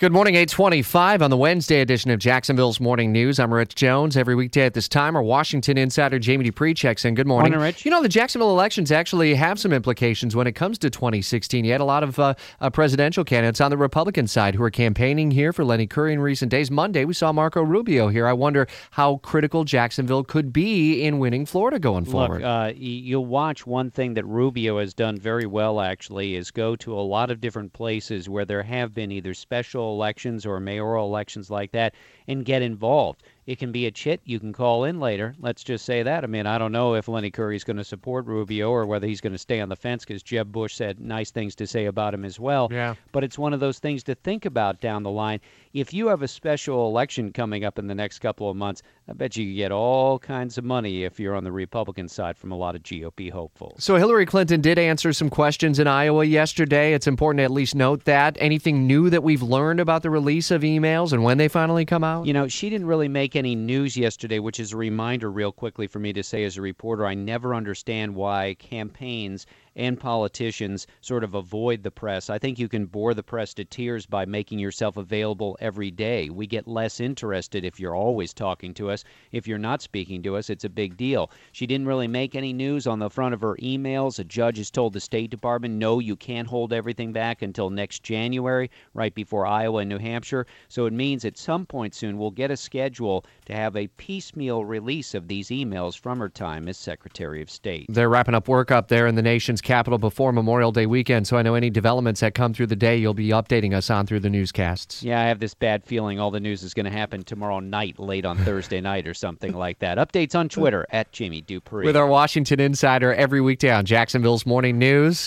Good morning, 825 on the Wednesday edition of Jacksonville's Morning News. I'm Rich Jones. Every weekday at this time, our Washington insider Jamie Dupree checks in. Good morning. Morning, Rich. You know, the Jacksonville elections actually have some implications when it comes to 2016. You had a lot of uh, uh, presidential candidates on the Republican side who are campaigning here for Lenny Curry in recent days. Monday, we saw Marco Rubio here. I wonder how critical Jacksonville could be in winning Florida going forward. Look, uh, you'll watch one thing that Rubio has done very well, actually, is go to a lot of different places where there have been either special elections or mayoral elections like that and get involved. It can be a chit you can call in later. Let's just say that. I mean, I don't know if Lenny Curry's going to support Rubio or whether he's going to stay on the fence because Jeb Bush said nice things to say about him as well. Yeah. But it's one of those things to think about down the line. If you have a special election coming up in the next couple of months, I bet you get all kinds of money if you're on the Republican side from a lot of GOP hopefuls. So Hillary Clinton did answer some questions in Iowa yesterday. It's important to at least note that. Anything new that we've learned about the release of emails and when they finally come out? You know, she didn't really make any news yesterday, which is a reminder, real quickly, for me to say as a reporter, I never understand why campaigns and politicians sort of avoid the press. I think you can bore the press to tears by making yourself available every day. We get less interested if you're always talking to us. If you're not speaking to us, it's a big deal. She didn't really make any news on the front of her emails. A judge has told the State Department, no, you can't hold everything back until next January, right before Iowa and New Hampshire. So it means at some point soon we'll get a schedule to have a piecemeal release of these emails from her time as Secretary of State. They're wrapping up work up there in the nation's capital before Memorial Day weekend. So I know any developments that come through the day, you'll be updating us on through the newscasts. Yeah, I have this bad feeling all the news is going to happen tomorrow night, late on Thursday night, or something like that. Updates on Twitter at Jamie Dupree. With our Washington Insider every weekday on Jacksonville's Morning News.